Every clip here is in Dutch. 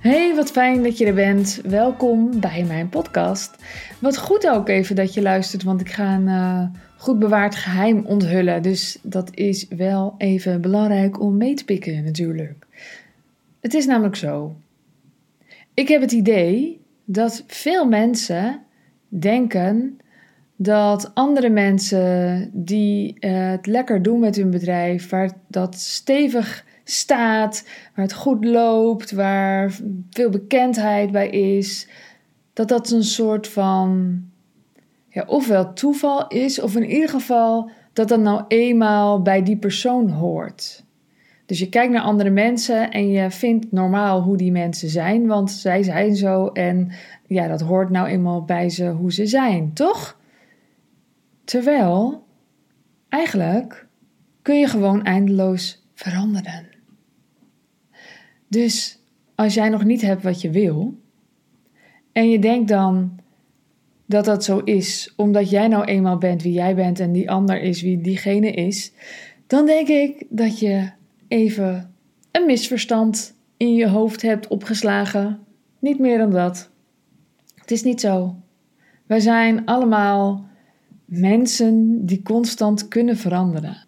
Hey, wat fijn dat je er bent. Welkom bij mijn podcast. Wat goed ook even dat je luistert, want ik ga een uh, goed bewaard geheim onthullen. Dus dat is wel even belangrijk om mee te pikken, natuurlijk. Het is namelijk zo. Ik heb het idee dat veel mensen denken dat andere mensen die uh, het lekker doen met hun bedrijf, waar dat stevig staat, waar het goed loopt, waar veel bekendheid bij is, dat dat een soort van ja, ofwel toeval is, of in ieder geval dat dat nou eenmaal bij die persoon hoort. Dus je kijkt naar andere mensen en je vindt normaal hoe die mensen zijn, want zij zijn zo en ja, dat hoort nou eenmaal bij ze hoe ze zijn, toch? Terwijl, eigenlijk kun je gewoon eindeloos veranderen. Dus als jij nog niet hebt wat je wil, en je denkt dan dat dat zo is, omdat jij nou eenmaal bent wie jij bent en die ander is wie diegene is, dan denk ik dat je even een misverstand in je hoofd hebt opgeslagen. Niet meer dan dat. Het is niet zo. Wij zijn allemaal mensen die constant kunnen veranderen.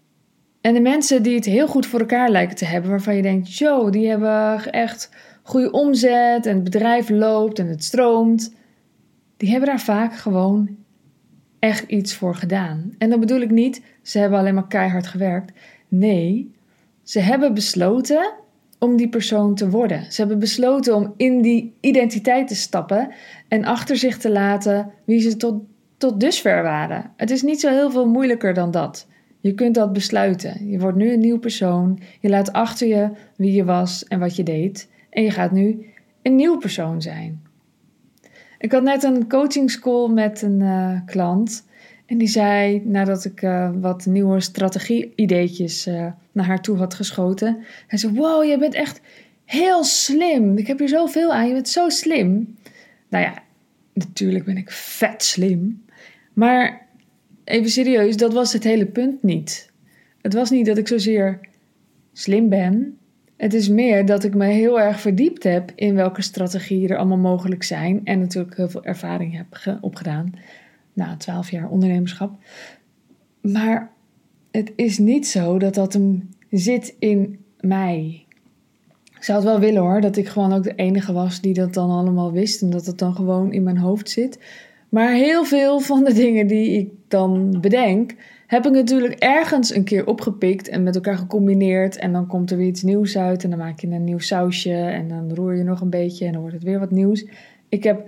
En de mensen die het heel goed voor elkaar lijken te hebben, waarvan je denkt, yo, die hebben echt goede omzet en het bedrijf loopt en het stroomt, die hebben daar vaak gewoon echt iets voor gedaan. En dan bedoel ik niet, ze hebben alleen maar keihard gewerkt. Nee, ze hebben besloten om die persoon te worden. Ze hebben besloten om in die identiteit te stappen en achter zich te laten wie ze tot, tot dusver waren. Het is niet zo heel veel moeilijker dan dat. Je kunt dat besluiten. Je wordt nu een nieuw persoon. Je laat achter je wie je was en wat je deed. En je gaat nu een nieuw persoon zijn. Ik had net een coachingscall met een uh, klant. En die zei, nadat ik uh, wat nieuwe strategie-ideetjes uh, naar haar toe had geschoten. Hij zei, wow, je bent echt heel slim. Ik heb hier zoveel aan. Je bent zo slim. Nou ja, natuurlijk ben ik vet slim. Maar even serieus, dat was het hele punt niet. Het was niet dat ik zozeer slim ben. Het is meer dat ik me heel erg verdiept heb in welke strategieën er allemaal mogelijk zijn. En natuurlijk heel veel ervaring heb opgedaan na twaalf jaar ondernemerschap. Maar het is niet zo dat dat hem zit in mij. Ik zou het wel willen hoor, dat ik gewoon ook de enige was die dat dan allemaal wist en dat het dan gewoon in mijn hoofd zit. Maar heel veel van de dingen die ik dan bedenk, heb ik natuurlijk ergens een keer opgepikt en met elkaar gecombineerd. En dan komt er weer iets nieuws uit en dan maak je een nieuw sausje en dan roer je nog een beetje en dan wordt het weer wat nieuws. Ik heb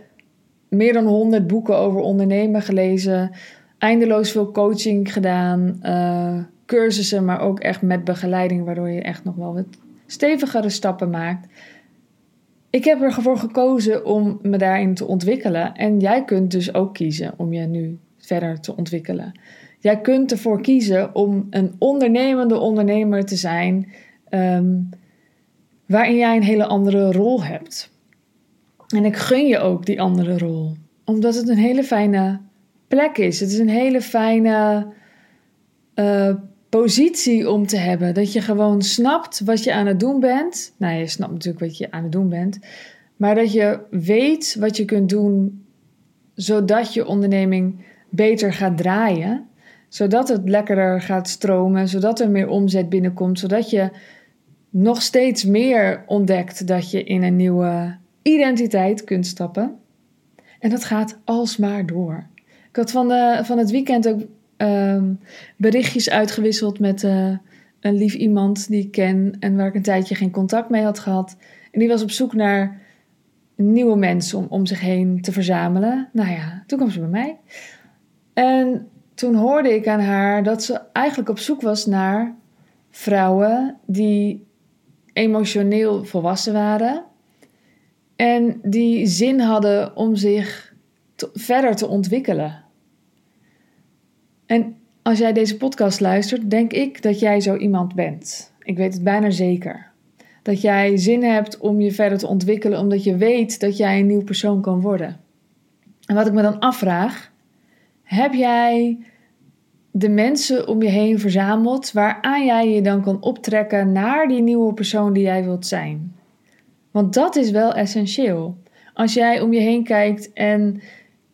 meer dan 100 boeken over ondernemen gelezen, eindeloos veel coaching gedaan, uh, cursussen, maar ook echt met begeleiding, waardoor je echt nog wel wat stevigere stappen maakt. Ik heb ervoor gekozen om me daarin te ontwikkelen. En jij kunt dus ook kiezen om je nu verder te ontwikkelen. Jij kunt ervoor kiezen om een ondernemende ondernemer te zijn, um, waarin jij een hele andere rol hebt. En ik gun je ook die andere rol, omdat het een hele fijne plek is. Het is een hele fijne uh, positie om te hebben. Dat je gewoon snapt wat je aan het doen bent. Nou, je snapt natuurlijk wat je aan het doen bent. Maar dat je weet wat je kunt doen zodat je onderneming beter gaat draaien. Zodat het lekkerder gaat stromen. Zodat er meer omzet binnenkomt. Zodat je nog steeds meer ontdekt dat je in een nieuwe identiteit kunt stappen. En dat gaat alsmaar door. Ik had van, de, van het weekend ook um, berichtjes uitgewisseld met uh, een lief iemand die ik ken en waar ik een tijdje geen contact mee had gehad. En die was op zoek naar nieuwe mensen om, om zich heen te verzamelen. Nou ja, toen kwam ze bij mij. En toen hoorde ik aan haar dat ze eigenlijk op zoek was naar vrouwen die emotioneel volwassen waren en die zin hadden om zich verder te ontwikkelen. En als jij deze podcast luistert, denk ik dat jij zo iemand bent. Ik weet het bijna zeker. Dat jij zin hebt om je verder te ontwikkelen, omdat je weet dat jij een nieuw persoon kan worden. En wat ik me dan afvraag, heb jij de mensen om je heen verzameld waaraan jij je dan kan optrekken naar die nieuwe persoon die jij wilt zijn? Want dat is wel essentieel. Als jij om je heen kijkt en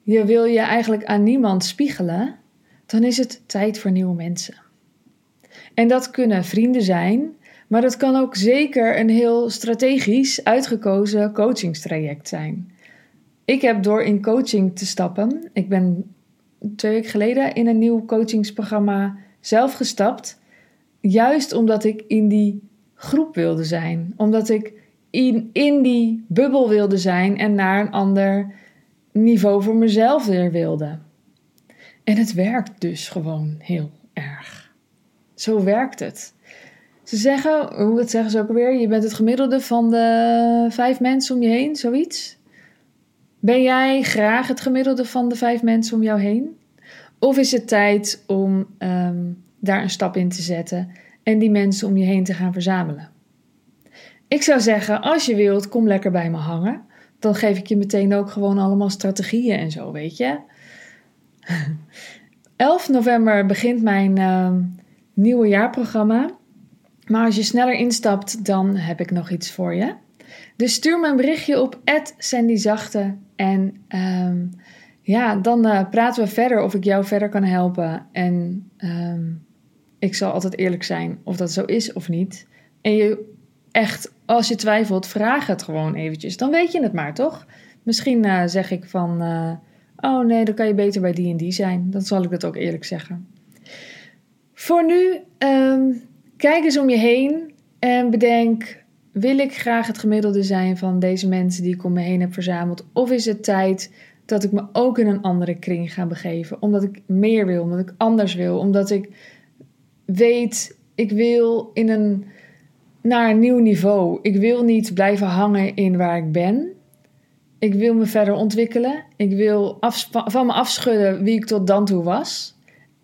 je wil je eigenlijk aan niemand spiegelen, dan is het tijd voor nieuwe mensen. En dat kunnen vrienden zijn, maar dat kan ook zeker een heel strategisch uitgekozen coachingstraject zijn. Ik heb door in coaching te stappen, ik ben twee weken geleden in een nieuw coachingsprogramma zelf gestapt, juist omdat ik in die groep wilde zijn, omdat ik in, in die bubbel wilde zijn en naar een ander niveau voor mezelf weer wilde. En het werkt dus gewoon heel erg. Zo werkt het. Ze zeggen, hoe het zeggen ze ook alweer, je bent het gemiddelde van de vijf mensen om je heen, zoiets. Ben jij graag het gemiddelde van de vijf mensen om jou heen? Of is het tijd om ehm, daar een stap in te zetten en die mensen om je heen te gaan verzamelen? Ik zou zeggen, als je wilt, kom lekker bij me hangen. Dan geef ik je meteen ook gewoon allemaal strategieën en zo, weet je. 11 november begint mijn uh, nieuwe jaarprogramma. Maar als je sneller instapt, dan heb ik nog iets voor je. Dus stuur me een berichtje op @sandyzachte en um, ja, dan uh, praten we verder of ik jou verder kan helpen. En um, ik zal altijd eerlijk zijn of dat zo is of niet. En je echt, als je twijfelt, vraag het gewoon eventjes. Dan weet je het maar, toch? Misschien uh, zeg ik van, uh, oh nee, dan kan je beter bij die en die zijn. Dan zal ik dat ook eerlijk zeggen. Voor nu, um, kijk eens om je heen en bedenk, wil ik graag het gemiddelde zijn van deze mensen die ik om me heen heb verzameld? Of is het tijd dat ik me ook in een andere kring ga begeven? Omdat ik meer wil, omdat ik anders wil, omdat ik weet, ik wil in een naar een nieuw niveau. Ik wil niet blijven hangen in waar ik ben. Ik wil me verder ontwikkelen. Ik wil van me afschudden wie ik tot dan toe was.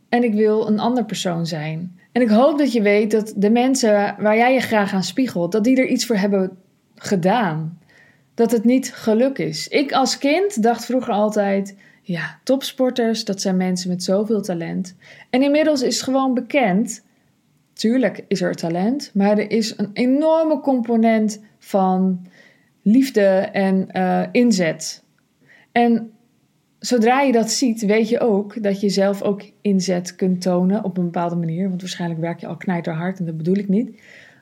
En ik wil een ander persoon zijn. En ik hoop dat je weet dat de mensen waar jij je graag aan spiegelt, dat die er iets voor hebben gedaan. Dat het niet geluk is. Ik als kind dacht vroeger altijd: ja, topsporters, dat zijn mensen met zoveel talent. En inmiddels is gewoon bekend Tuurlijk is er talent, maar er is een enorme component van liefde en uh, inzet. En zodra je dat ziet, weet je ook dat je zelf ook inzet kunt tonen op een bepaalde manier. Want waarschijnlijk werk je al knijterhard en dat bedoel ik niet.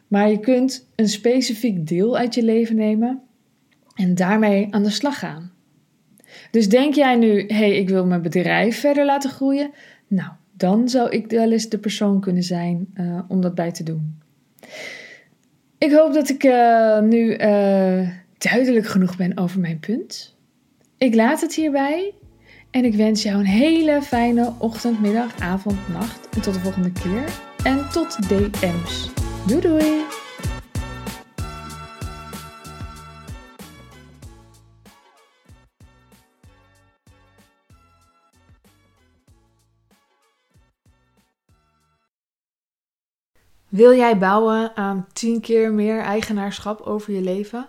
Maar je kunt een specifiek deel uit je leven nemen en daarmee aan de slag gaan. Dus denk jij nu, hé, hey, ik wil mijn bedrijf verder laten groeien? Nou, dan zou ik wel eens de persoon kunnen zijn uh, om dat bij te doen. Ik hoop dat ik uh, nu duidelijk genoeg ben over mijn punt. Ik laat het hierbij en ik wens jou een hele fijne ochtend, middag, avond, nacht en tot de volgende keer. En tot DM's. Doei doei! Wil jij bouwen aan 10 keer meer eigenaarschap over je leven?